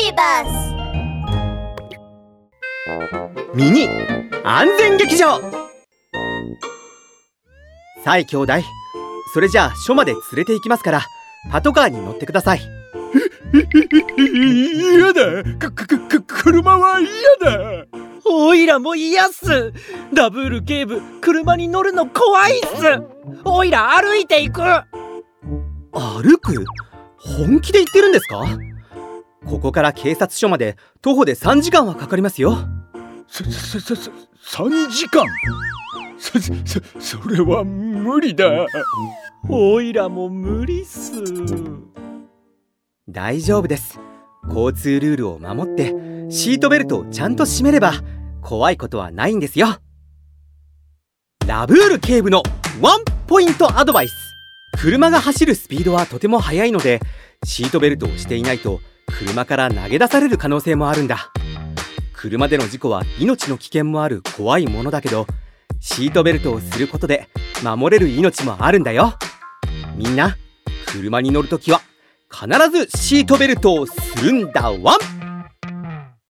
ビバスミニ安全劇場。さい兄弟それじゃあ署まで連れて行きますからパトカーに乗ってください。嫌だ。くくく車は嫌だ。おいらも嫌っす。ダブル警部車に乗るの怖いっす。おいら歩いていく。歩く？本気で言ってるんですか？ここから警察署まで徒歩で3時間はかかりますよ。そそそそ3時間？そそそれは無理だ。おいらも無理っす。大丈夫です。交通ルールを守ってシートベルトをちゃんと締めれば怖いことはないんですよ。ラブール警部のワンポイントアドバイス。車が走るスピードはとても速いのでシートベルトをしていないと車から投げ出される可能性もあるんだ。車での事故は命の危険もある怖いものだけどシートベルトをすることで守れる命もあるんだよ。みんな車に乗るときは必ずシートベルトをするんだわん